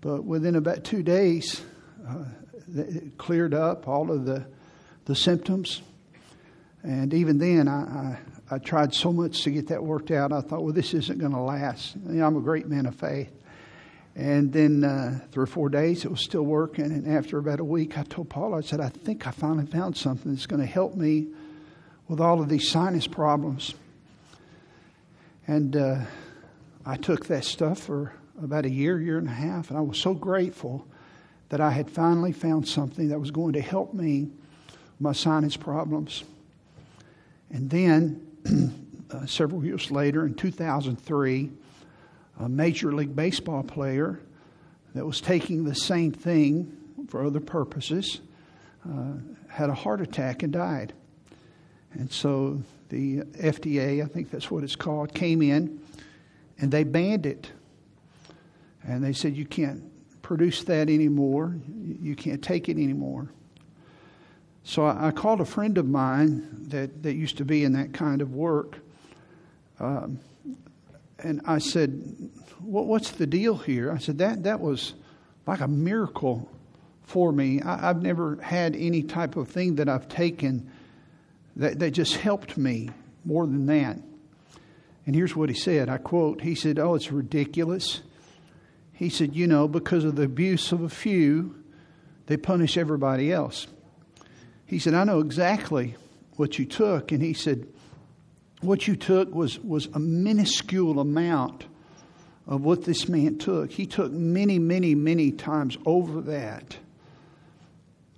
But within about two days, uh, it cleared up all of the, the symptoms. And even then, I, I, I, tried so much to get that worked out. I thought, well, this isn't going to last. You know, I'm a great man of faith. And then uh, three or four days, it was still working. And after about a week, I told Paul, I said, I think I finally found something that's going to help me with all of these sinus problems. And uh, I took that stuff for about a year, year and a half, and I was so grateful that I had finally found something that was going to help me my sinus problems. And then, uh, several years later, in 2003, a Major League Baseball player that was taking the same thing for other purposes uh, had a heart attack and died. And so the FDA, I think that's what it's called, came in and they banned it. And they said, you can't produce that anymore, you can't take it anymore. So I, called a friend of mine that, that used to be in that kind of work. Um, and I said, what, What's the deal here? I said, That, that was like a miracle for me. I, have never had any type of thing that I've taken that, that just helped me more than that. And here's what he said I quote, He said, Oh, it's ridiculous. He said, You know, because of the abuse of a few, they punish everybody else. He said, I know exactly what you took. And he said, What you took was, was a minuscule amount of what this man took. He took many, many, many times over that.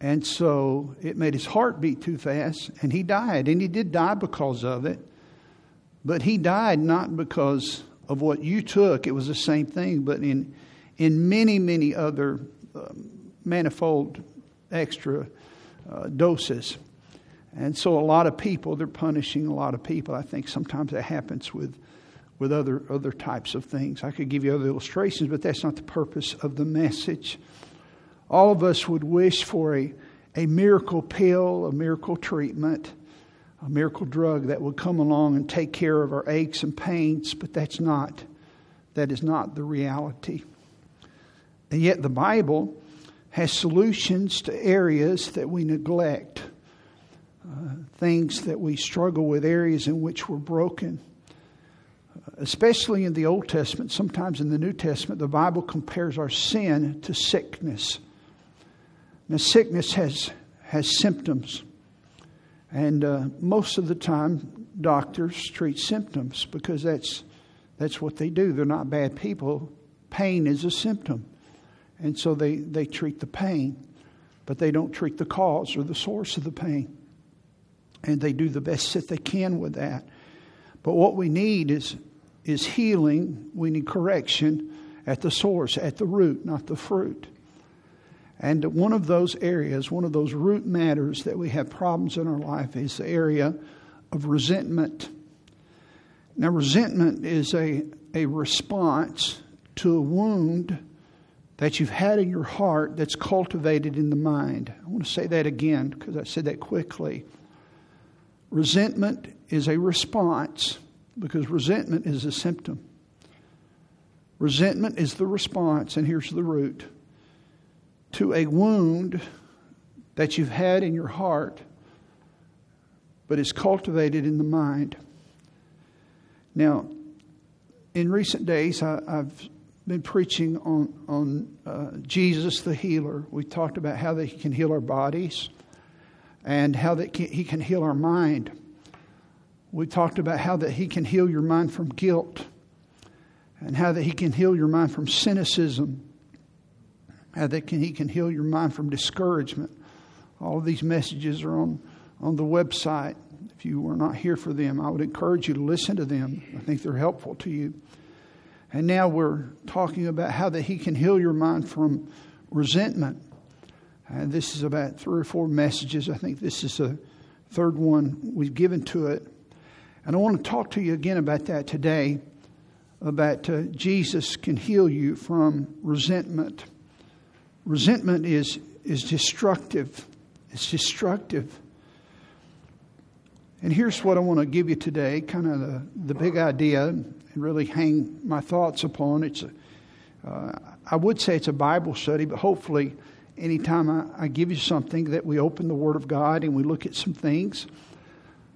And so it made his heart beat too fast, and he died. And he did die because of it. But he died not because of what you took, it was the same thing, but in, in many, many other uh, manifold extra uh, doses. And so a lot of people, they're punishing a lot of people. I think sometimes that happens with, with other, other types of things. I could give you other illustrations, but that's not the purpose of the message. All of us would wish for a, a miracle pill, a miracle treatment, a miracle drug that would come along and take care of our aches and pains, but that's not, that is not the reality. And yet the Bible has solutions to areas that we neglect, uh, things that we struggle with, areas in which we're broken especially in the Old Testament, sometimes in the New Testament, the Bible compares our sin to sickness. Now, sickness has, has symptoms. And uh, most of the time, doctors treat symptoms because that's, that's what they do. They're not bad people. Pain is a symptom. And so they, they treat the pain, but they don't treat the cause or the source of the pain. And they do the best that they can with that. But what we need is is healing, we need correction at the source, at the root, not the fruit. And one of those areas, one of those root matters that we have problems in our life is the area of resentment. Now, resentment is a, a response to a wound that you've had in your heart that's cultivated in the mind. I want to say that again because I said that quickly. Resentment is a response because resentment is a symptom. Resentment is the response, and here's the root to a wound that you've had in your heart, but is cultivated in the mind. Now, in recent days, I, have been preaching on, on uh, Jesus the healer. We talked about how that he can heal our bodies and how that he can heal our mind. We talked about how that He can heal your mind from guilt and how that He can heal your mind from cynicism, how that can, He can heal your mind from discouragement. All of these messages are on, on the website. If you were not here for them, I would encourage you to listen to them. I think they're helpful to you. And now we're talking about how that He can heal your mind from resentment. And this is about three or four messages. I think this is the third one we've given to it. And I want to talk to you again about that today about uh, Jesus can heal you from resentment. Resentment is, is destructive. It's destructive. And here's what I want to give you today kind of the, the big idea and really hang my thoughts upon. It's a, uh, I would say it's a Bible study, but hopefully, anytime I, I give you something, that we open the Word of God and we look at some things.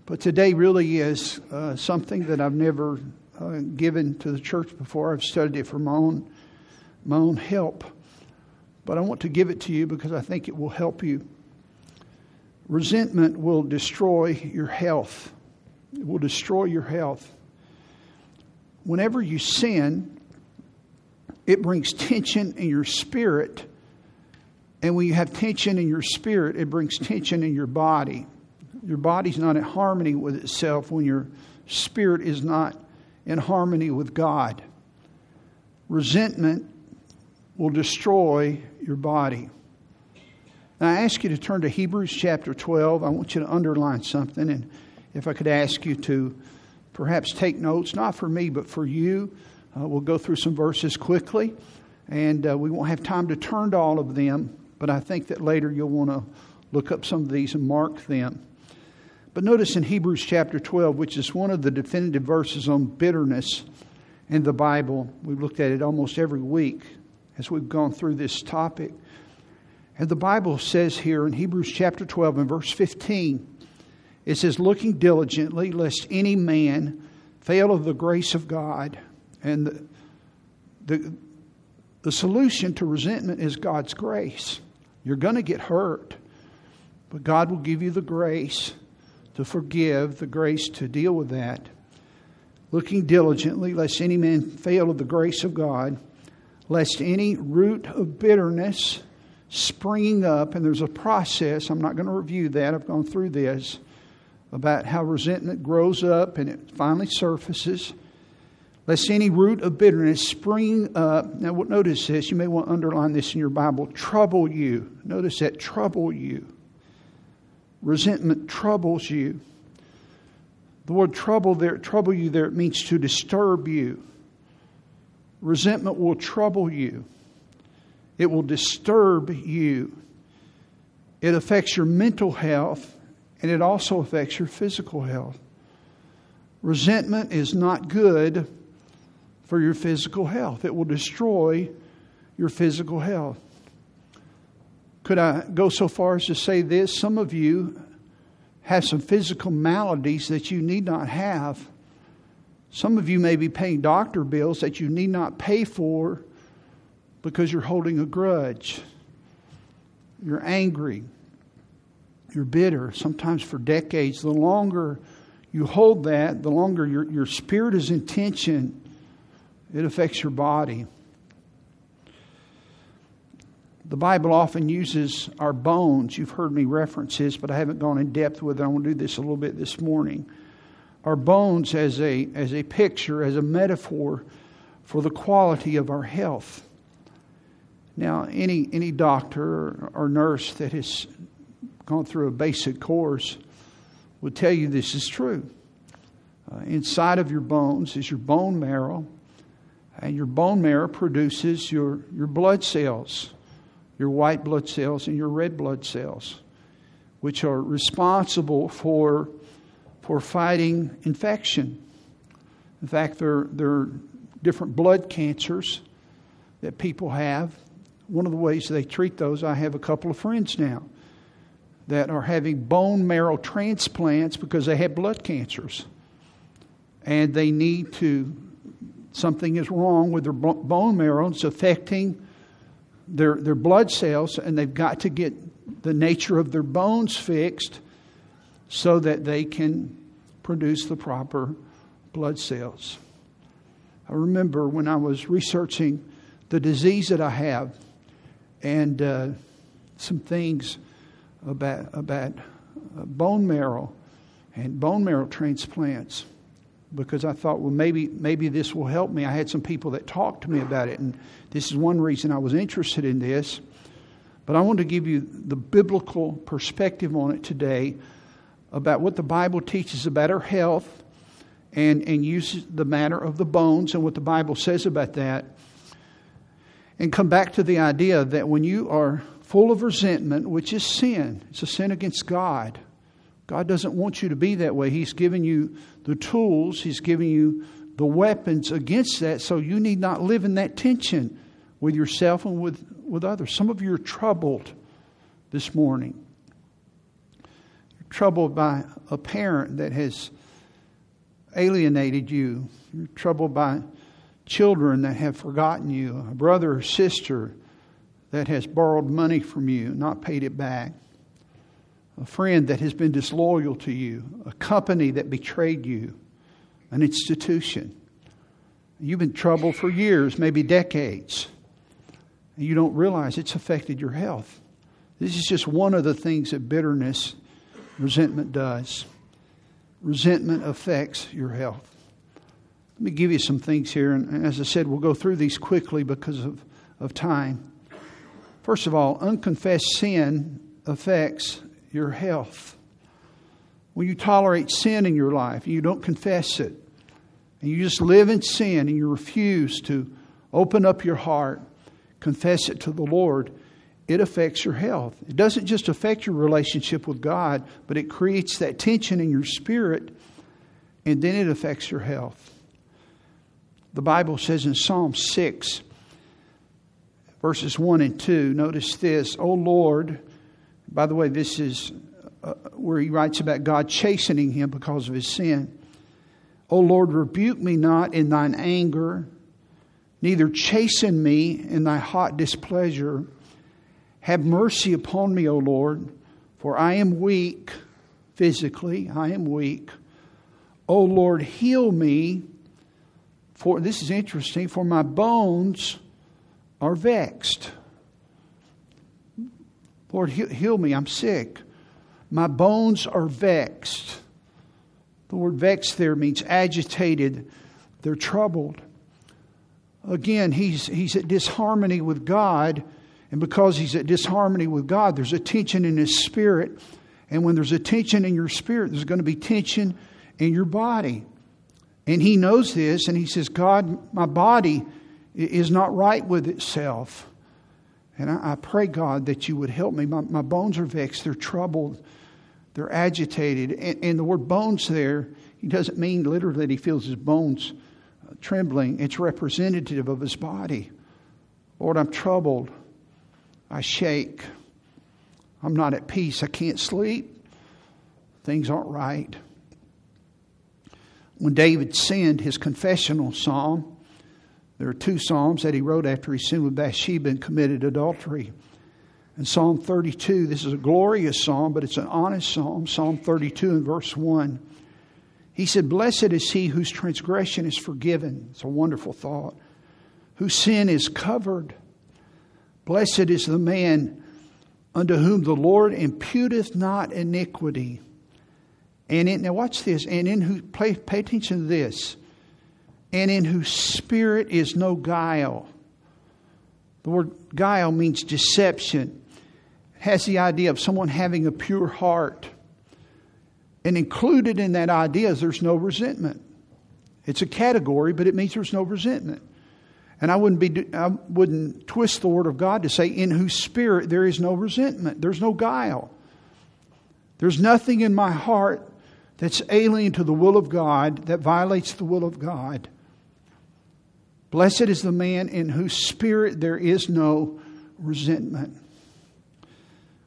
But today really is uh, something that I've never uh, given to the church before. I've studied it for my own, my own help. But I want to give it to you because I think it will help you. Resentment will destroy your health. It will destroy your health. Whenever you sin, it brings tension in your spirit. And when you have tension in your spirit, it brings tension in your body. Your body's not in harmony with itself when your spirit is not in harmony with God. Resentment will destroy your body. Now, I ask you to turn to Hebrews chapter 12. I want you to underline something. And if I could ask you to perhaps take notes, not for me, but for you. Uh, we'll go through some verses quickly, and uh, we won't have time to turn to all of them, but I think that later you'll want to look up some of these and mark them. But notice in Hebrews chapter 12, which is one of the definitive verses on bitterness in the Bible, we've looked at it almost every week as we've gone through this topic. And the Bible says here in Hebrews chapter 12 and verse 15, it says, looking diligently, lest any man fail of the grace of God. And the, the, the solution to resentment is God's grace. You're going to get hurt, but God will give you the grace to forgive, the grace to deal with that. Looking diligently, lest any man fail of the grace of God, lest any root of bitterness springing up, and there's a process, I'm not going to review that, I've gone through this, about how resentment grows up and it finally surfaces. Lest any root of bitterness spring up. Now, notice this. You may want to underline this in your Bible. Trouble you. Notice that trouble you. Resentment troubles you. The word trouble there, trouble you there, it means to disturb you. Resentment will trouble you. It will disturb you. It affects your mental health and it also affects your physical health. Resentment is not good for your physical health, it will destroy your physical health. Could I go so far as to say this? Some of you have some physical maladies that you need not have. Some of you may be paying doctor bills that you need not pay for because you're holding a grudge. You're angry. You're bitter, sometimes for decades. The longer you hold that, the longer your, your spirit is in tension, it affects your body. The Bible often uses our bones. You've heard me reference this, but I haven't gone in depth with it. I want to do this a little bit this morning. Our bones as a, as a picture, as a metaphor for the quality of our health. Now, any, any doctor or nurse that has gone through a basic course would tell you this is true. Uh, inside of your bones is your bone marrow, and your bone marrow produces your, your blood cells your white blood cells and your red blood cells, which are responsible for, for fighting infection. In fact, there, there are different blood cancers that people have. One of the ways they treat those, I have a couple of friends now that are having bone marrow transplants because they have blood cancers. And they need to, something is wrong with their bone marrow. It's affecting their, their blood cells, and they've got to get the nature of their bones fixed so that they can produce the proper blood cells. I remember when I was researching the disease that I have and uh, some things about, about bone marrow and bone marrow transplants because I thought, well, maybe maybe this will help me. I had some people that talked to me about it, and this is one reason I was interested in this. But I want to give you the biblical perspective on it today about what the Bible teaches about our health and, and uses the matter of the bones and what the Bible says about that. And come back to the idea that when you are full of resentment, which is sin, it's a sin against God. God doesn't want you to be that way. He's given you the tools, He's giving you the weapons against that, so you need not live in that tension with yourself and with, with others. Some of you are troubled this morning. You're troubled by a parent that has alienated you. You're troubled by children that have forgotten you, a brother or sister that has borrowed money from you, not paid it back, a friend that has been disloyal to you, a company that betrayed you, an institution. You've been troubled for years, maybe decades, and you don't realize it's affected your health. This is just one of the things that bitterness, resentment does. Resentment affects your health. Let me give you some things here, and as I said, we'll go through these quickly because of, of time. First of all, unconfessed sin affects your health. When you tolerate sin in your life, and you don't confess it, and you just live in sin and you refuse to open up your heart, confess it to the Lord, it affects your health. It doesn't just affect your relationship with God, but it creates that tension in your spirit, and then it affects your health. The Bible says in Psalm 6, verses 1 and 2, notice this, O Lord, by the way, this is uh, where he writes about God chastening him because of his sin. O Lord, rebuke me not in thine anger, neither chasten me in thy hot displeasure. Have mercy upon me, O Lord, for I am weak physically, I am weak. O Lord, heal me, for this is interesting, for my bones are vexed. Lord, heal me, I'm sick. My bones are vexed. The word vexed there means agitated, they're troubled. Again, he's, he's at disharmony with God, and because he's at disharmony with God, there's a tension in his spirit. And when there's a tension in your spirit, there's going to be tension in your body. And he knows this, and he says, God, my body is not right with itself. And I, I pray, God, that you would help me. My, my bones are vexed, they're troubled. They're agitated. And, and the word bones there, he doesn't mean literally that he feels his bones uh, trembling. It's representative of his body. Lord, I'm troubled. I shake. I'm not at peace. I can't sleep. Things aren't right. When David sinned, his confessional psalm, there are two psalms that he wrote after he sinned with Bathsheba and committed adultery. In Psalm 32, this is a glorious psalm, but it's an honest psalm. Psalm 32 and verse 1. He said, Blessed is he whose transgression is forgiven. It's a wonderful thought. Whose sin is covered. Blessed is the man unto whom the Lord imputeth not iniquity. And in, now watch this. And in who pay, pay attention to this. And in whose spirit is no guile. The word guile means deception It has the idea of someone having a pure heart. And included in that idea is there's no resentment. It's a category, but it means there's no resentment. And I wouldn't, be, I wouldn't twist the word of God to say, in whose spirit there is no resentment, there's no guile. There's nothing in my heart that's alien to the will of God, that violates the will of God. Blessed is the man in whose spirit there is no resentment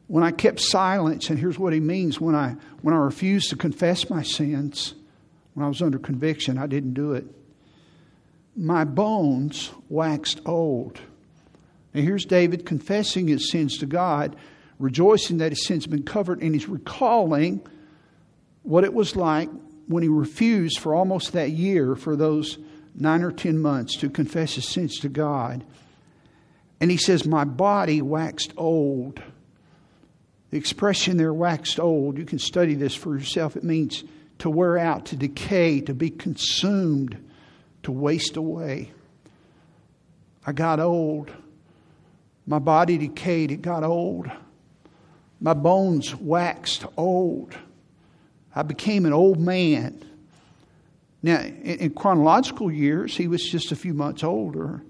when I kept silence, and here's what he means when I, when I refused to confess my sins, when I was under conviction, I didn't do it. My bones waxed old. And here's David confessing his sins to God, rejoicing that his sins have been covered, and he's recalling what it was like when he refused for almost that year, for those nine or ten months, to confess his sins to God. And he says, My body waxed old. The expression there, waxed old, you can study this for yourself. It means to wear out, to decay, to be consumed, to waste away. I got old. My body decayed, it got old. My bones waxed old. I became an old man. Now, in chronological years, he was just a few months older.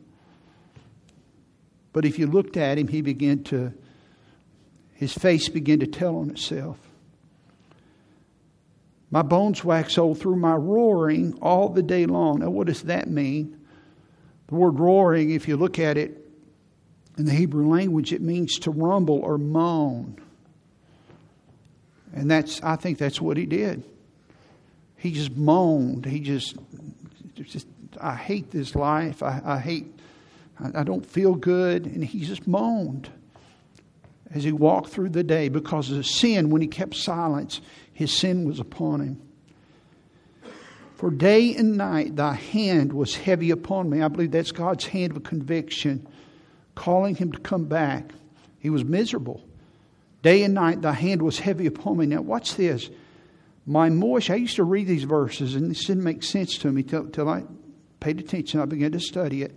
But if you looked at him, he began to his face began to tell on itself. My bones wax old through my roaring all the day long. Now, what does that mean? The word roaring, if you look at it In the Hebrew language, it means to rumble or moan. And that's, I think that's what he did. He just moaned. He just, just I hate this life. I, I hate, I, I don't feel good. And he just moaned as he walked through the day because of sin. When he kept silence, his sin was upon him. For day and night thy hand was heavy upon me. I believe that's God's hand of conviction, calling him to come back. He was miserable. Day and night thy hand was heavy upon me. Now, watch this. My moisture, I used to read these verses, and this didn't make sense to me till I paid attention. I began to study it.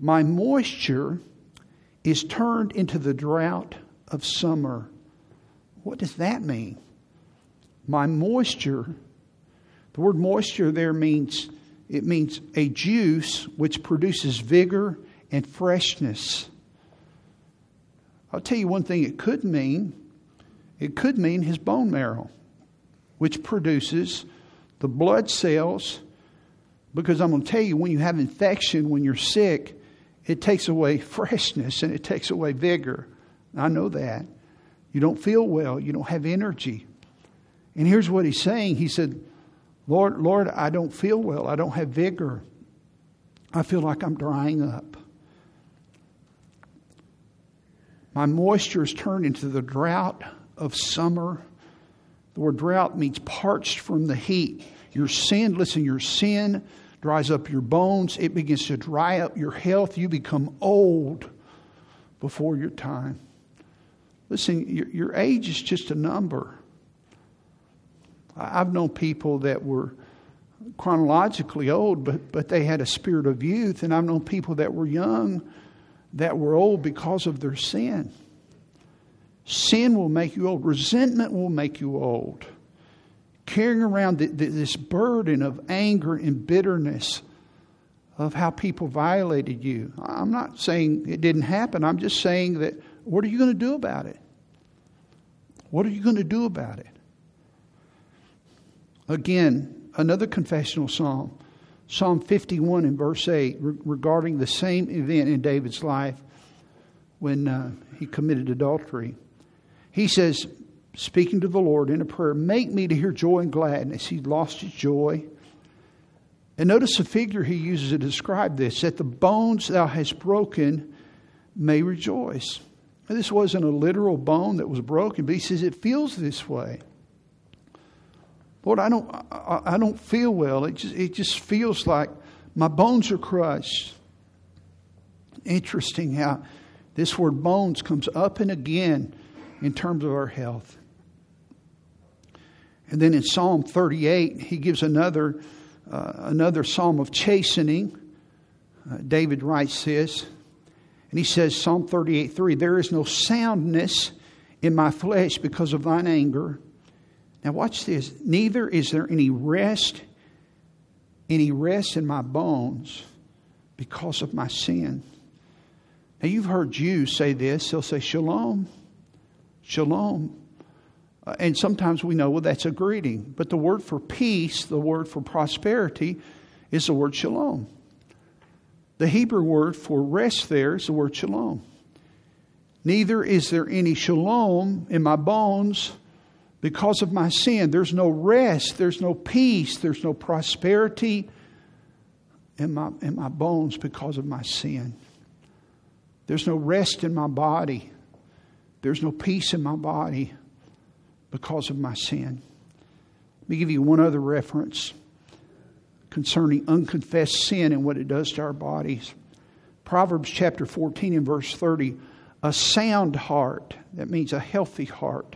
My moisture is turned into the drought of summer. What does that mean? My moisture, the word moisture there means it means a juice which produces vigor and freshness. I'll tell you one thing it could mean. It could mean his bone marrow, which produces the blood cells. Because I'm going to tell you, when you have infection, when you're sick, it takes away freshness and it takes away vigor. I know that. You don't feel well, you don't have energy. And here's what he's saying He said, Lord, Lord, I don't feel well, I don't have vigor. I feel like I'm drying up. My moisture is turned into the drought of summer. The word drought means parched from the heat. Your sin, listen, your sin dries up your bones. It begins to dry up your health. You become old before your time. Listen, your, your age is just a number. I've known people that were chronologically old, but, but they had a spirit of youth. And I've known people that were young that were old because of their sin. Sin will make you old, resentment will make you old. Carrying around the, the, this burden of anger and bitterness of how people violated you. I'm not saying it didn't happen, I'm just saying that what are you going to do about it? What are you going to do about it? Again, another confessional psalm, Psalm 51 and verse 8, re- regarding the same event in David's life when uh, he committed adultery. He says, speaking to the Lord in a prayer, Make me to hear joy and gladness. He lost his joy. And notice the figure he uses to describe this that the bones thou hast broken may rejoice. This wasn't a literal bone that was broken, but he says it feels this way. Lord, I don't, I, I don't feel well. It just, it just feels like my bones are crushed. Interesting how this word bones comes up and again in terms of our health. And then in Psalm 38, he gives another, uh, another psalm of chastening. Uh, David writes this and he says, Psalm 38 3, there is no soundness in my flesh because of thine anger. Now, watch this. Neither is there any rest, any rest in my bones because of my sin. Now, you've heard Jews say this. They'll say, Shalom, Shalom. Uh, and sometimes we know, well, that's a greeting. But the word for peace, the word for prosperity, is the word Shalom. The Hebrew word for rest there is the word shalom. Neither is there any shalom in my bones because of my sin. There's no rest, there's no peace, there's no prosperity in my, in my bones because of my sin. There's no rest in my body. There's no peace in my body because of my sin. Let me give you one other reference concerning unconfessed sin and what it does to our bodies. Proverbs chapter 14 and verse 30 a sound heart, that means a healthy heart,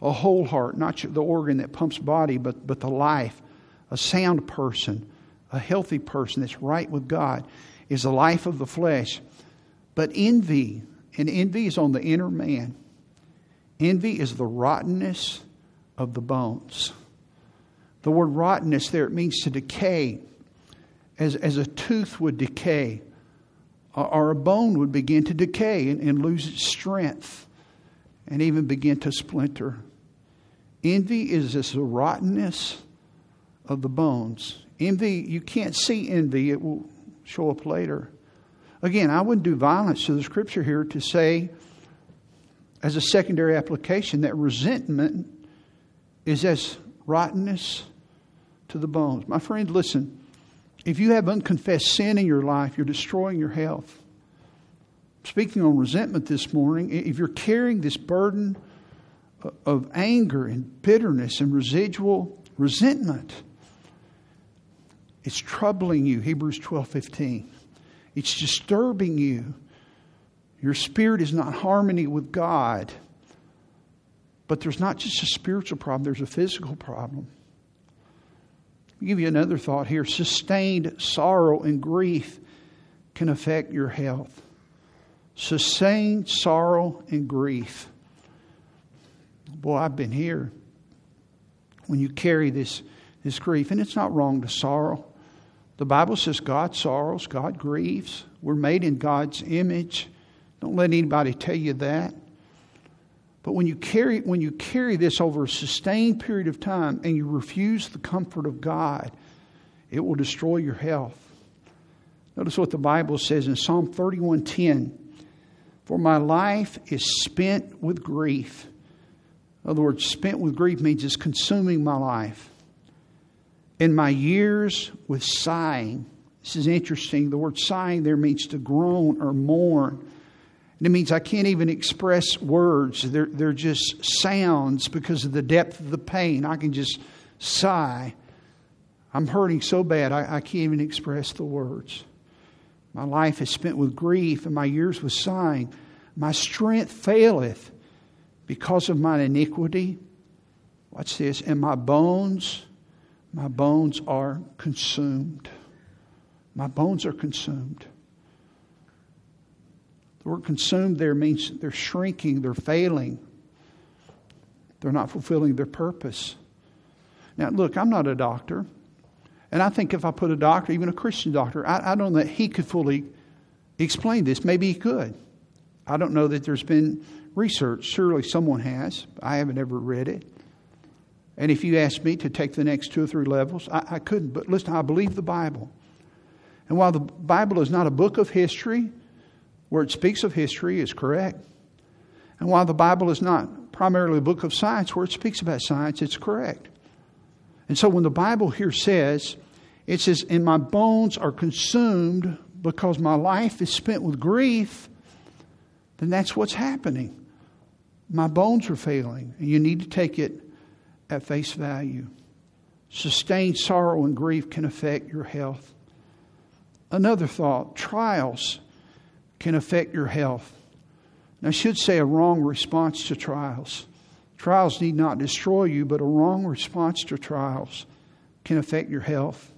a whole heart, not the organ that pumps body, but, but the life. A sound person, a healthy person that's right with God, is the life of the flesh. But envy, and envy is on the inner man, envy is the rottenness of the bones. The word rottenness there, it means to decay. As, as a tooth would decay, or a bone would begin to decay and, and lose its strength and even begin to splinter. Envy is this rottenness of the bones. Envy, you can't see envy, it will show up later. Again, I wouldn't do violence to the scripture here to say, as a secondary application, that resentment is as rottenness to the bones. My friend, listen, if you have unconfessed sin in your life, you're destroying your health. Speaking on resentment this morning, if you're carrying this burden of anger and bitterness and residual resentment, it's troubling you, Hebrews 12 15. It's disturbing you. Your spirit is not harmony with God. But there's not just a spiritual problem, there's a physical problem. I'll give you another thought here. Sustained sorrow and grief can affect your health. Sustained sorrow and grief. Boy, I've been here. When you carry this, this grief, and it's not wrong to sorrow. The Bible says God sorrows, God grieves. We're made in God's image. Don't let anybody tell you that. But when you carry when you carry this over a sustained period of time and you refuse the comfort of God, it will destroy your health. Notice what the Bible says in Psalm 31:10. For my life is spent with grief. In other words, spent with grief means it's consuming my life. In my years with sighing. This is interesting. The word sighing there means to groan or mourn. And it means I can't even express words. They're, they're just sounds because of the depth of the pain. I can just sigh. I'm hurting so bad, I, I can't even express the words. My life is spent with grief, and my years with sighing. My strength faileth because of mine iniquity. Watch this. And my bones my bones are consumed. My bones are consumed. The word consumed there means they're shrinking, they're failing, they're not fulfilling their purpose. Now, look, I'm not a doctor. And I think if I put a doctor, even a Christian doctor, I, I don't know that he could fully explain this. Maybe he could. I don't know that there's been research. Surely someone has. I haven't ever read it. And if you asked me to take the next two or three levels, I, I couldn't. But listen, I believe the Bible. And while the Bible is not a book of history, where it speaks of history is correct. And while the Bible is not primarily a book of science, where it speaks about science, it's correct. And so when the Bible here says, it says, And my bones are consumed because my life is spent with grief, then that's what's happening. My bones are failing, and you need to take it at face value. Sustained sorrow and grief can affect your health. Another thought trials can affect your health. Now, I should say a wrong response to trials. Trials need not destroy you, but a wrong response to trials can affect your health.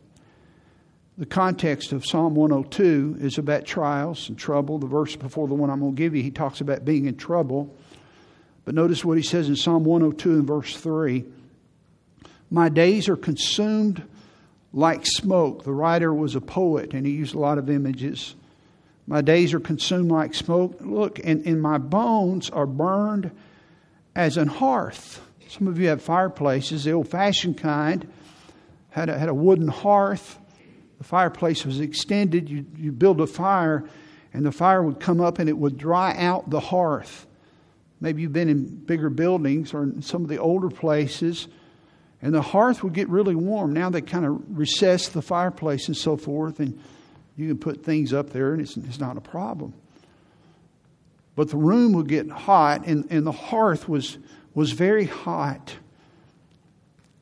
The context of Psalm 102 is about trials and trouble. The verse before the one I'm going to give you, he talks about being in trouble. But notice what he says in Psalm 102 and verse 3 my days are consumed like smoke. The writer was a poet and he used a lot of images. My days are consumed like smoke. Look, and, and my bones are burned as an hearth. Some of you have fireplaces, the old fashioned kind, had a, had a wooden hearth. The fireplace was extended. You, you build a fire, and the fire would come up and it would dry out the hearth. Maybe you've been in bigger buildings or in some of the older places and the hearth would get really warm. Now they kind of recess the fireplace and so forth, and you can put things up there, and it's, it's not a problem. But the room would get hot, and, and the hearth was, was very hot.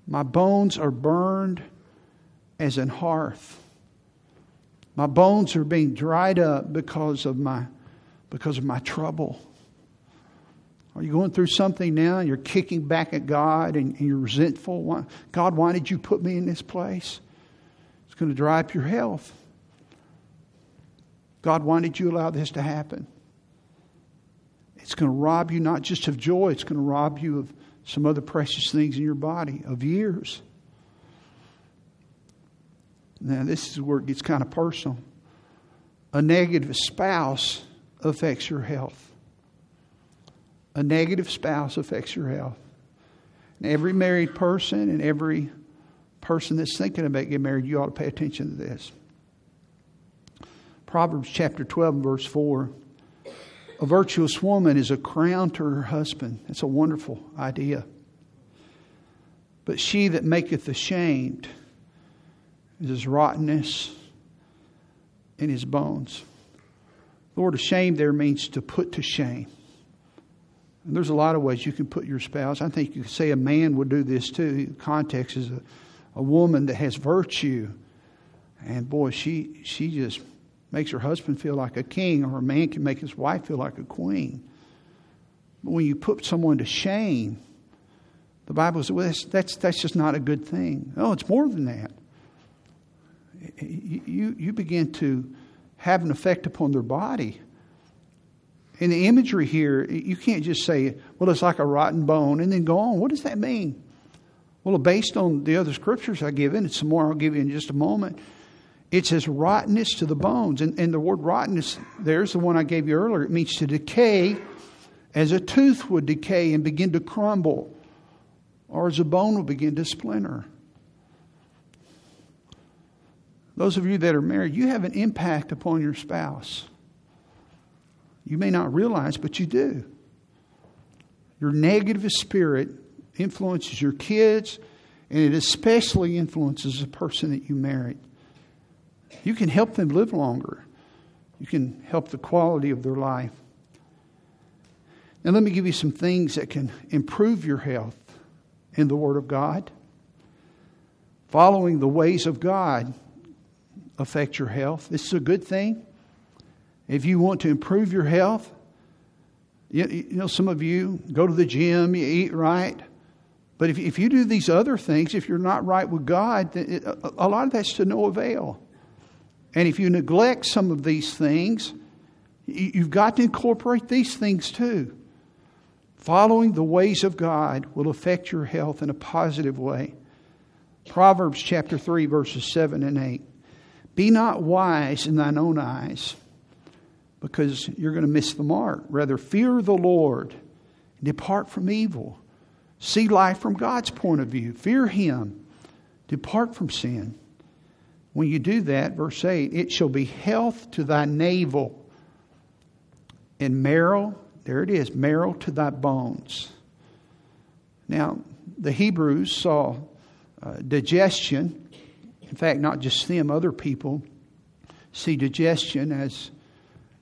My bones are burned as an hearth. My bones are being dried up because of my, because of my trouble. Are you going through something now you're kicking back at God and, and you're resentful? Why, God, why did you put me in this place? It's going to dry up your health. God, why did you allow this to happen? It's going to rob you not just of joy, it's going to rob you of some other precious things in your body, of years. Now, this is where it gets kind of personal. A negative spouse affects your health a negative spouse affects your health. And every married person and every person that's thinking about getting married, you ought to pay attention to this. Proverbs chapter 12, verse 4. A virtuous woman is a crown to her husband. That's a wonderful idea. But she that maketh ashamed is his rottenness in his bones. The word ashamed there means to put to shame. And there's a lot of ways you can put your spouse. I think you could say a man would do this too. Context is a, a woman that has virtue. And boy, she she just makes her husband feel like a king, or a man can make his wife feel like a queen. But when you put someone to shame, the Bible says well, that's, that's, that's just not a good thing. Oh, it's more than that. You, you begin to have an effect upon their body. In the imagery here, you can't just say, well, it's like a rotten bone, and then go on. What does that mean? Well, based on the other scriptures I give in, and some more I'll give you in just a moment, it says rottenness to the bones. And, and the word rottenness, there's the one I gave you earlier. It means to decay as a tooth would decay and begin to crumble, or as a bone would begin to splinter. Those of you that are married, you have an impact upon your spouse. You may not realize, but you do. Your negative spirit influences your kids, and it especially influences the person that you married. You can help them live longer. You can help the quality of their life. Now, let me give you some things that can improve your health in the Word of God. Following the ways of God affect your health. This is a good thing. If you want to improve your health, you, you know, some of you go to the gym, you eat right. But if, if you do these other things, if you're not right with God, it, a lot of that's to no avail. And if you neglect some of these things, you've got to incorporate these things too. Following the ways of God will affect your health in a positive way. Proverbs chapter 3, verses 7 and 8. Be not wise in thine own eyes, because you're going to miss the mark. Rather, fear the Lord, depart from evil. See life from God's point of view. Fear Him, depart from sin. When you do that, verse 8, it shall be health to thy navel and marrow, there it is, marrow to thy bones. Now, the Hebrews saw uh, digestion, in fact, not just them, other people see digestion as,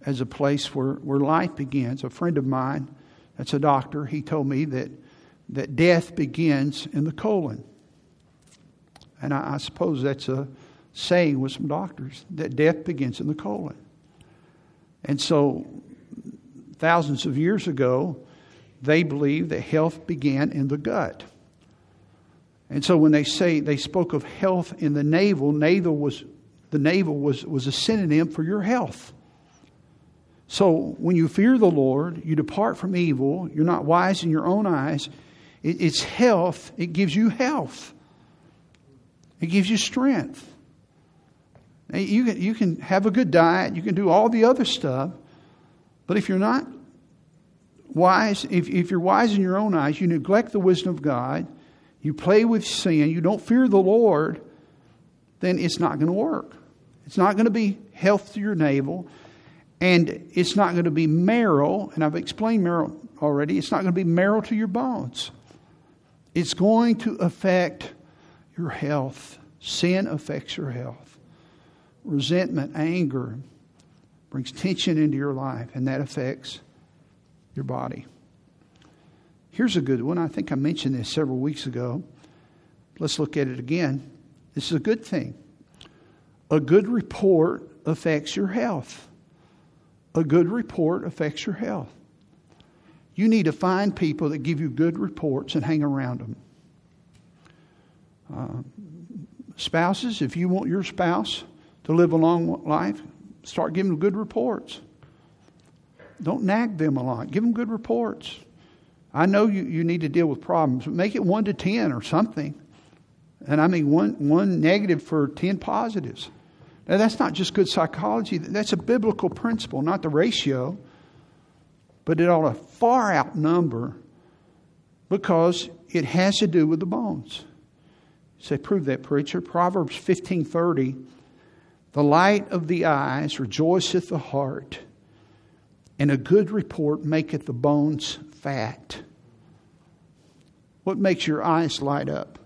as a place where, where life begins. A friend of mine, that's a doctor, he told me that, that death begins in the colon. And I, I suppose that's a saying with some doctors that death begins in the colon. And so, thousands of years ago, they believed that health began in the gut. And so when they say they spoke of health in the navel, navel was the navel was, was a synonym for your health. So when you fear the Lord, you depart from evil, you're not wise in your own eyes, it, it's health, it gives you health. It gives you strength. You can, you can have a good diet, you can do all the other stuff, but if you're not wise, if, if you're wise in your own eyes, you neglect the wisdom of God, you play with sin, you don't fear the Lord, then it's not going to work. It's not going to be health to your navel, and it's not going to be marrow, and I've explained marrow already, it's not going to be marrow to your bones. It's going to affect your health. Sin affects your health resentment, anger brings tension into your life, and that affects your body. Here's a good one. I think I mentioned this several weeks ago. Let's look at it again. This is a good thing. A good report affects your health. A good report affects your health. You need to find people that give you good reports and hang around them. Uh, spouses, if you want your spouse to live a long life, start giving them good reports. Don't nag them a lot. Give them good reports. I know you, you need to deal with problems, but make it one to ten or something. And I mean one, one negative for ten positives. Now, that's not just good psychology, that's a biblical principle, not the ratio. But it ought to far outnumber because it has to do with the bones. say, prove that, preacher. Proverbs fifteen thirty The light of the eyes rejoiceth the heart, and a good report maketh the bones fat. What makes your eyes light up?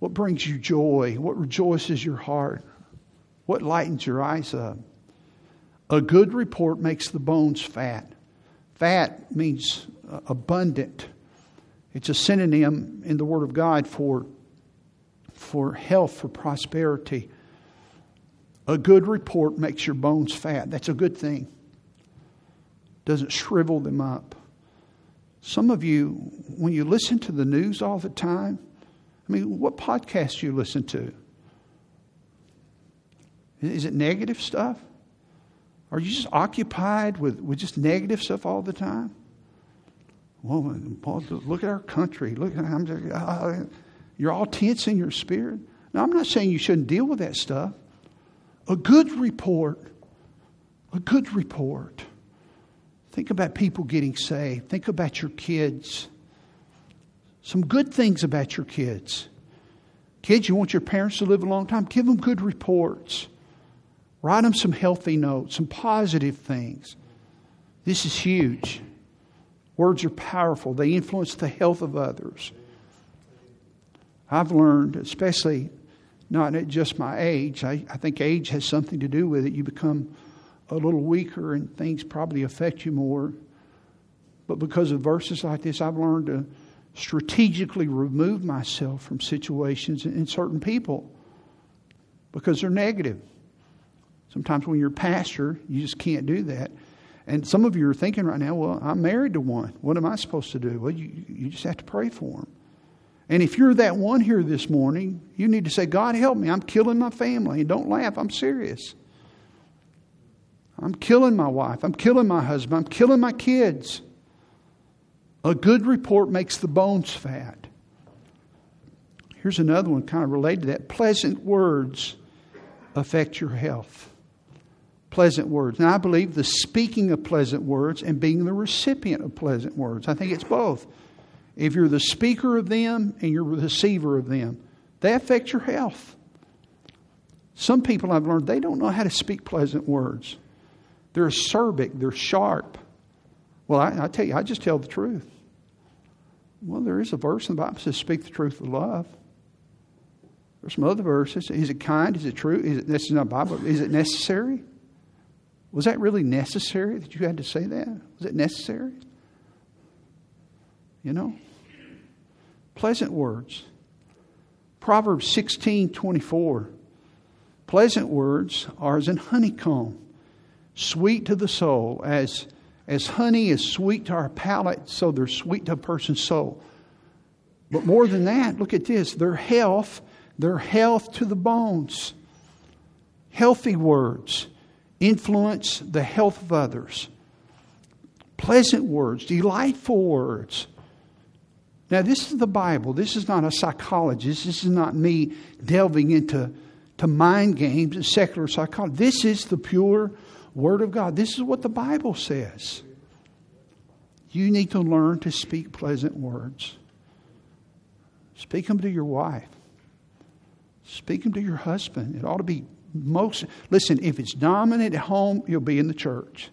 What brings you joy? What rejoices your heart? What lightens your eyes up? A good report makes the bones fat. Fat means uh, abundant. It's a synonym in the Word of God for, for health, for prosperity. A good report makes your bones fat. That's a good thing. Doesn't shrivel them up. Some of you, when you listen to the news all the time, I mean, what podcast you listen to? Is it negative stuff? Are you just occupied with, with just negative stuff all the time? Well, look at our country. Look I'm just, uh, you're all tense in your spirit. Now, I'm not saying you shouldn't deal with that stuff. A good report, a good report. Think about people getting saved. Think about your kids. Some good things about your kids. Kids, you want your parents to live a long time? Give them good reports. Write them some healthy notes, some positive things. This is huge. Words are powerful, they influence the health of others. I've learned, especially not at just my age, I, I think age has something to do with it. You become a little weaker and things probably affect you more. But because of verses like this, I've learned to strategically remove myself from situations and certain people because they're negative. Sometimes when you're a pastor, you just can't do that. And some of you are thinking right now, well, I'm married to one. What am I supposed to do? Well, you, you just have to pray for them. And if you're that one here this morning, you need to say, God, help me. I'm killing my family. And don't laugh, I'm serious. I'm killing my wife. I'm killing my husband. I'm killing my kids. A good report makes the bones fat. Here's another one kind of related to that. Pleasant words affect your health. Pleasant words. Now, I believe the speaking of pleasant words and being the recipient of pleasant words. I think it's both. If you're the speaker of them and you're the receiver of them, they affect your health. Some people I've learned they don't know how to speak pleasant words. They're acerbic, they're sharp. Well, I, I tell you, I just tell the truth. Well, there is a verse in the Bible that says, Speak the truth with love. There's some other verses. Is it kind? Is it true? Is it, this is not Bible. Is it necessary? Was that really necessary that you had to say that? Was it necessary? You know? Pleasant words. Proverbs 16 24. Pleasant words are as an honeycomb, sweet to the soul, as as honey is sweet to our palate, so they're sweet to a person's soul. But more than that, look at this their health, their health to the bones. Healthy words influence the health of others. Pleasant words, delightful words. Now, this is the Bible. This is not a psychologist. This is not me delving into to mind games and secular psychology. This is the pure Word of God. This is what the Bible says. You need to learn to speak pleasant words. Speak them to your wife. Speak them to your husband. It ought to be most. Listen, if it's dominant at home, you'll be in the church.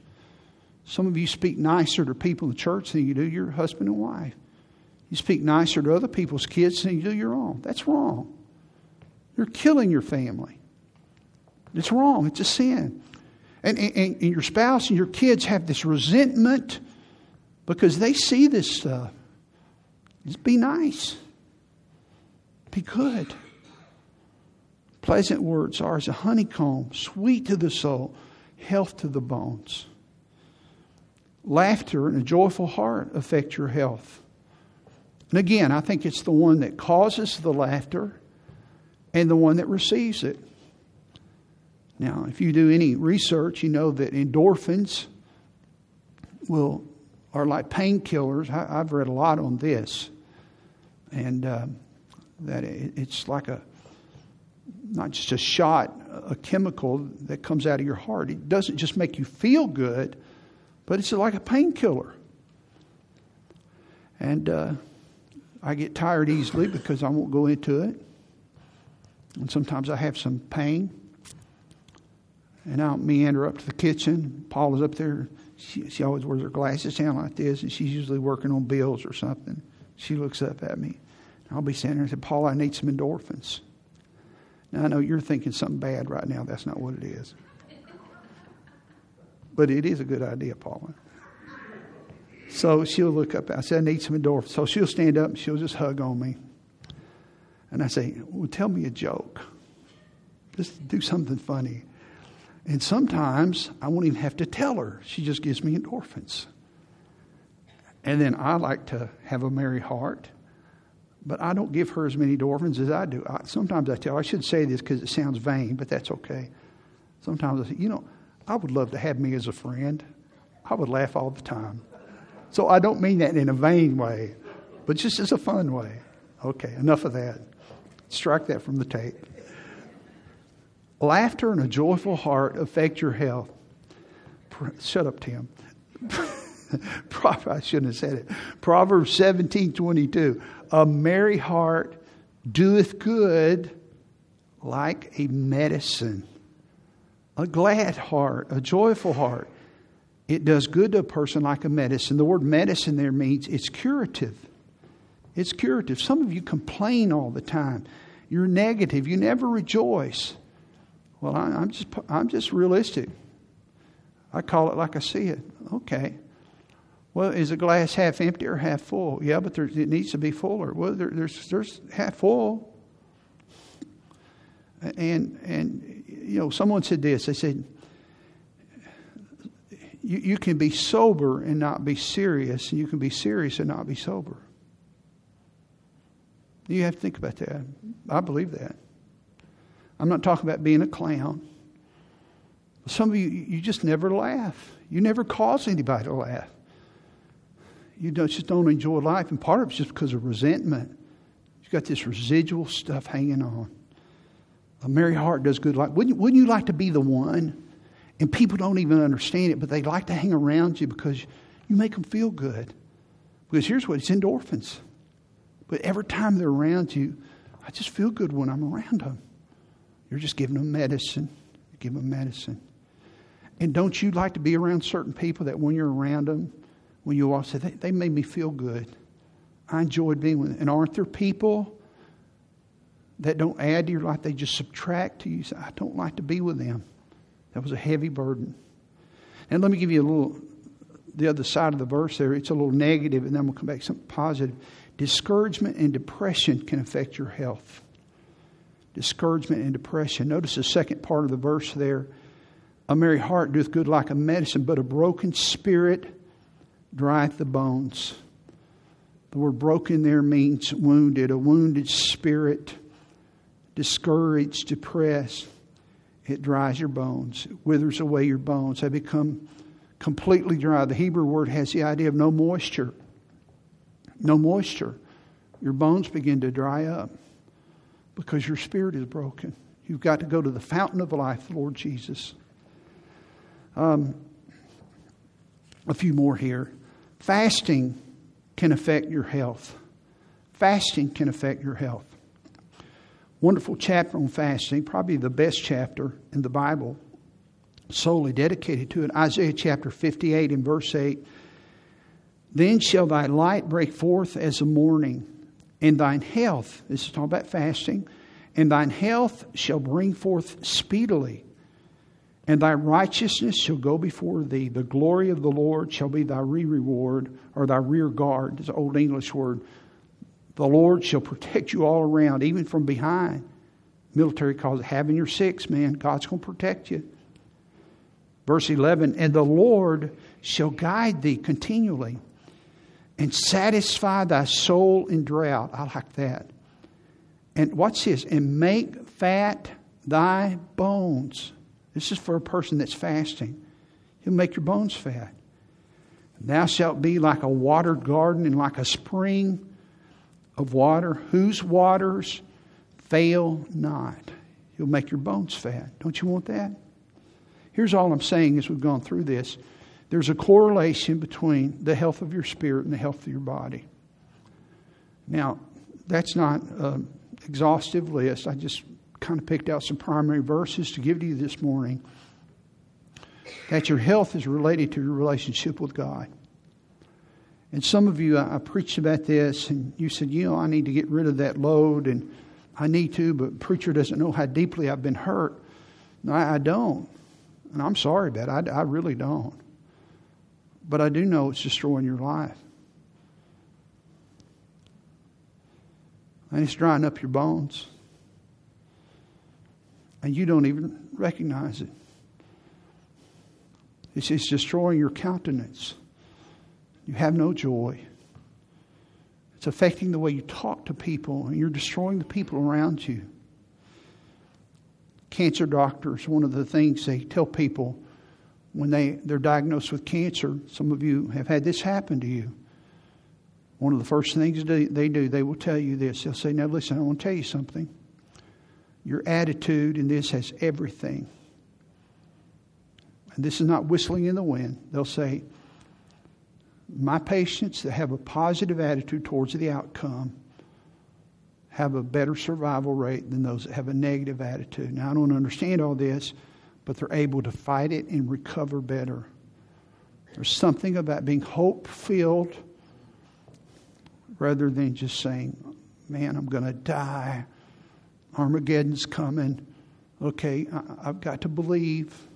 Some of you speak nicer to people in the church than you do your husband and wife. You speak nicer to other people's kids than you do your own. That's wrong. You're killing your family. It's wrong. It's a sin. And, and, and your spouse and your kids have this resentment because they see this stuff. Just be nice, be good. Pleasant words are as a honeycomb, sweet to the soul, health to the bones. Laughter and a joyful heart affect your health. And again, I think it's the one that causes the laughter and the one that receives it. Now, if you do any research, you know that endorphins will are like painkillers. I've read a lot on this, and uh, that it's like a not just a shot, a chemical that comes out of your heart. It doesn't just make you feel good, but it's like a painkiller. And uh, I get tired easily because I won't go into it. And sometimes I have some pain. And I'll meander up to the kitchen. Paula's up there. She, she always wears her glasses down like this, and she's usually working on bills or something. She looks up at me. I'll be standing there and say, Paula, I need some endorphins. Now, I know you're thinking something bad right now. That's not what it is. But it is a good idea, Paula. So she'll look up. I said, I need some endorphins. So she'll stand up and she'll just hug on me. And I say, Well, tell me a joke. Just do something funny. And sometimes I won't even have to tell her. She just gives me endorphins. And then I like to have a merry heart, but I don't give her as many endorphins as I do. I, sometimes I tell her, I should say this because it sounds vain, but that's okay. Sometimes I say, you know, I would love to have me as a friend. I would laugh all the time. So I don't mean that in a vain way, but just as a fun way. Okay, enough of that. Strike that from the tape. Laughter and a joyful heart affect your health. Shut up, Tim. I shouldn't have said it. Proverbs 17 22. A merry heart doeth good like a medicine. A glad heart, a joyful heart. It does good to a person like a medicine. The word medicine there means it's curative. It's curative. Some of you complain all the time. You're negative. You never rejoice. Well, I, am just I'm just realistic. I call it like I see it. Okay. Well, is a glass half empty or half full? Yeah, but there, it needs to be fuller. Well, there, there's there's half full. And and you know, someone said this. They said, you, you can be sober and not be serious, and you can be serious and not be sober. You have to think about that. I believe that. I'm not talking about being a clown. Some of you, you just never laugh. You never cause anybody to laugh. You don't, just don't enjoy life. And part of it's just because of resentment. You've got this residual stuff hanging on. A merry heart does good life. Wouldn't, wouldn't you like to be the one? And people don't even understand it, but they like to hang around you because you make them feel good. Because here's what it's endorphins. But every time they're around you, I just feel good when I'm around them. You're just giving them medicine. You give them medicine. And don't you like to be around certain people that when you're around them, when you all say, they, they made me feel good. I enjoyed being with them. And aren't there people that don't add to your life, they just subtract to you? you say, I don't like to be with them. That was a heavy burden. And let me give you a little, the other side of the verse there. It's a little negative, and then we'll come back to something positive. Discouragement and depression can affect your health discouragement and depression. Notice the second part of the verse there. A merry heart doeth good like a medicine, but a broken spirit drieth the bones. The word broken there means wounded, a wounded spirit, discouraged, depressed. It dries your bones, it withers away your bones. They become completely dry. The Hebrew word has the idea of no moisture. No moisture. Your bones begin to dry up because your spirit is broken. You've got to go to the fountain of life, Lord Jesus. Um, a few more here. Fasting can affect your health. Fasting can affect your health. Wonderful chapter on fasting, probably the best chapter in the Bible, solely dedicated to it. Isaiah chapter 58 and verse 8. Then shall thy light break forth as the morning and thine health, this is talking about fasting, and thine health shall bring forth speedily, and thy righteousness shall go before thee. The glory of the Lord shall be thy re reward, or thy rear guard. It's an old English word. The Lord shall protect you all around, even from behind. Military calls it having your six, man. God's going to protect you. Verse 11, and the Lord shall guide thee continually and satisfy thy soul in drought. I like that. And watch this and make fat thy bones. This is for a person that's fasting. He'll make your bones fat. Thou shalt be like a watered garden and like a spring of water, whose waters fail not. He'll make your bones fat. Don't you want that? Here's all I'm saying as we've gone through this there's a correlation between the health of your spirit and the health of your body. Now, that's not an exhaustive list. I just kind of picked out some primary verses to give to you this morning. that your health is related to your relationship with God. And some of you, I, I preached about this, and you said, you know, I need to get rid of that load, and I need to, but preacher doesn't know how deeply I've been hurt. No, I, I don't. And I'm sorry about it. I, I really don't. But I do know it's destroying your life. And it's drying up your bones. And you don't even recognize it. It's, it's destroying your countenance. You have no joy. It's affecting the way you talk to people, and you're destroying the people around you. Cancer doctors, one of the things they tell people when they, they're diagnosed with cancer, some of you have had this happen to you. One of the first things they do, they will tell you this. They'll say, Now, listen, I want to tell you something. Your attitude in this has everything. And this is not whistling in the wind. They'll say, My patients that have a positive attitude towards the outcome have a better survival rate than those that have a negative attitude. Now, I don't understand all this, but they're able to fight it and recover better. There's something about being hope filled rather than just saying, Man, I'm going to die. Armageddon's coming. Okay, I've got to believe,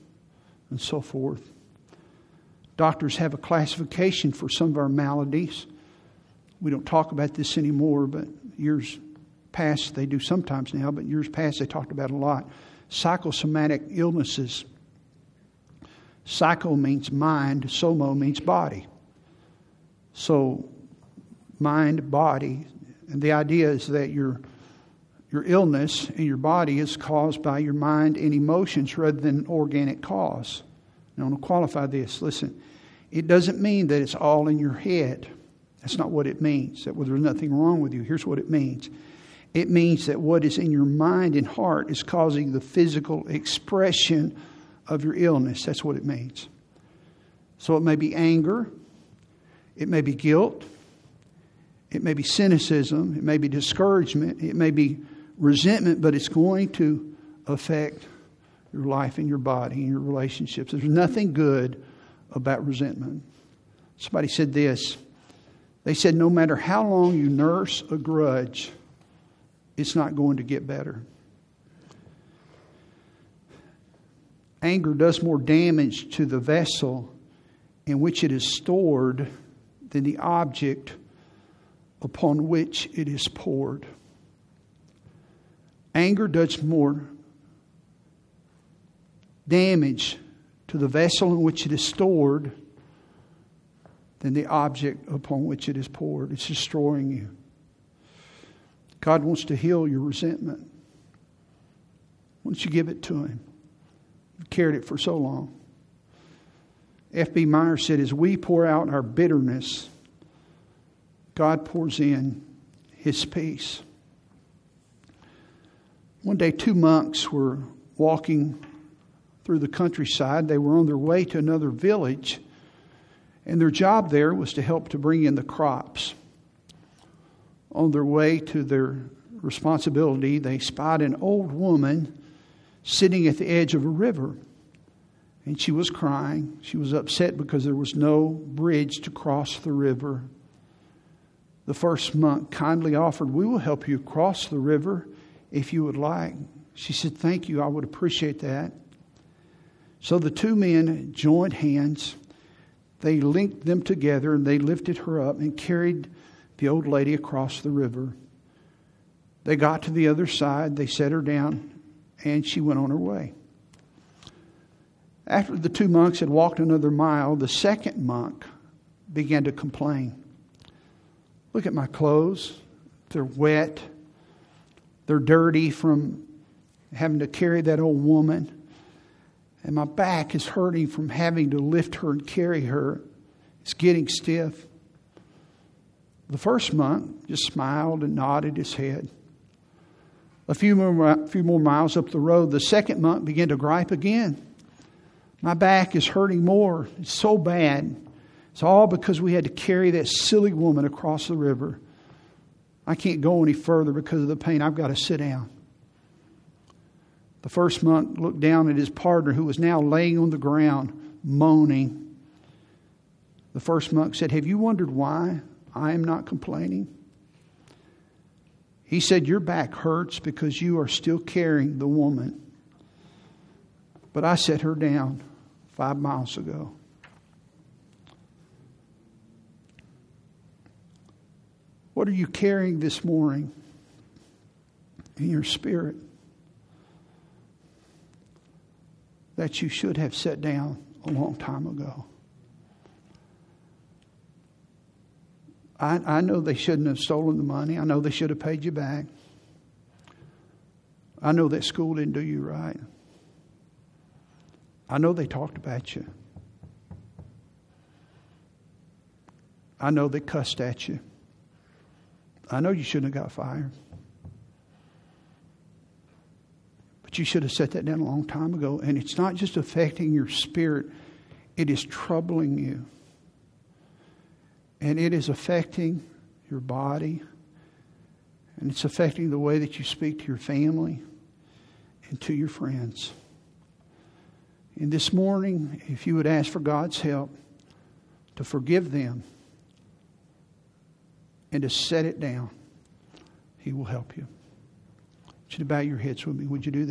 and so forth. Doctors have a classification for some of our maladies. We don't talk about this anymore, but years past they do sometimes now, but years past they talked about a lot. Psychosomatic illnesses. Psycho means mind, somo means body. So, mind, body, and the idea is that your your illness in your body is caused by your mind and emotions rather than organic cause. Now, I want to qualify this. Listen, it doesn't mean that it's all in your head. That's not what it means. That well, there's nothing wrong with you. Here's what it means it means that what is in your mind and heart is causing the physical expression of your illness. That's what it means. So it may be anger, it may be guilt, it may be cynicism, it may be discouragement, it may be resentment, but it's going to affect your life and your body and your relationships. There's nothing good about resentment. Somebody said this. They said, no matter how long you nurse a grudge, it's not going to get better. Anger does more damage to the vessel in which it is stored than the object upon which it is poured. Anger does more damage to the vessel in which it is stored than the object upon which it is poured. It's destroying you. God wants to heal your resentment. Don't you give it to Him? You've carried it for so long. F.B. Meyer said, As we pour out our bitterness, God pours in His peace. One day, two monks were walking through the countryside. They were on their way to another village, and their job there was to help to bring in the crops on their way to their responsibility, they spied an old woman sitting at the edge of a river. And she was crying. She was upset because there was no bridge to cross the river. The first monk kindly offered, We will help you cross the river if you would like. She said, Thank you, I would appreciate that. So the two men joined hands. They linked them together and they lifted her up and carried the old lady across the river. They got to the other side, they set her down, and she went on her way. After the two monks had walked another mile, the second monk began to complain. Look at my clothes. They're wet. They're dirty from having to carry that old woman. And my back is hurting from having to lift her and carry her. It's getting stiff. The first monk just smiled and nodded his head. A few more, few more miles up the road, the second monk began to gripe again. My back is hurting more. It's so bad. It's all because we had to carry that silly woman across the river. I can't go any further because of the pain. I've got to sit down. The first monk looked down at his partner, who was now laying on the ground, moaning. The first monk said, Have you wondered why I am not complaining? He said, Your back hurts because you are still carrying the woman. But I set her down five miles ago. What are you carrying this morning in your spirit that you should have set down a long time ago? I, I know they shouldn't have stolen the money. I know they should have paid you back. I know that school didn't do you right. I know they talked about you. I know they cussed at you. I know you shouldn't have got fired. But you should have set that down a long time ago. And it's not just affecting your spirit, it is troubling you. And it is affecting your body. And it's affecting the way that you speak to your family and to your friends. And this morning, if you would ask for God's help to forgive them and to set it down, He will help you. Want you bow your heads with me. Would you do that?